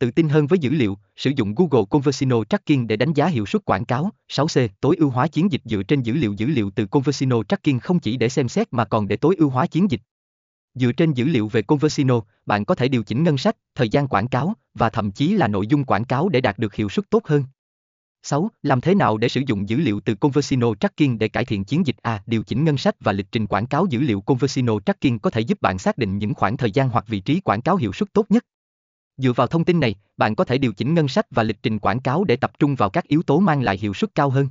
tự tin hơn với dữ liệu, sử dụng Google Conversino Tracking để đánh giá hiệu suất quảng cáo. 6C, tối ưu hóa chiến dịch dựa trên dữ liệu dữ liệu từ Conversino Tracking không chỉ để xem xét mà còn để tối ưu hóa chiến dịch. Dựa trên dữ liệu về Conversino, bạn có thể điều chỉnh ngân sách, thời gian quảng cáo và thậm chí là nội dung quảng cáo để đạt được hiệu suất tốt hơn. 6. Làm thế nào để sử dụng dữ liệu từ Conversino Tracking để cải thiện chiến dịch A. Điều chỉnh ngân sách và lịch trình quảng cáo Dữ liệu Conversino Tracking có thể giúp bạn xác định những khoảng thời gian hoặc vị trí quảng cáo hiệu suất tốt nhất. Dựa vào thông tin này, bạn có thể điều chỉnh ngân sách và lịch trình quảng cáo để tập trung vào các yếu tố mang lại hiệu suất cao hơn.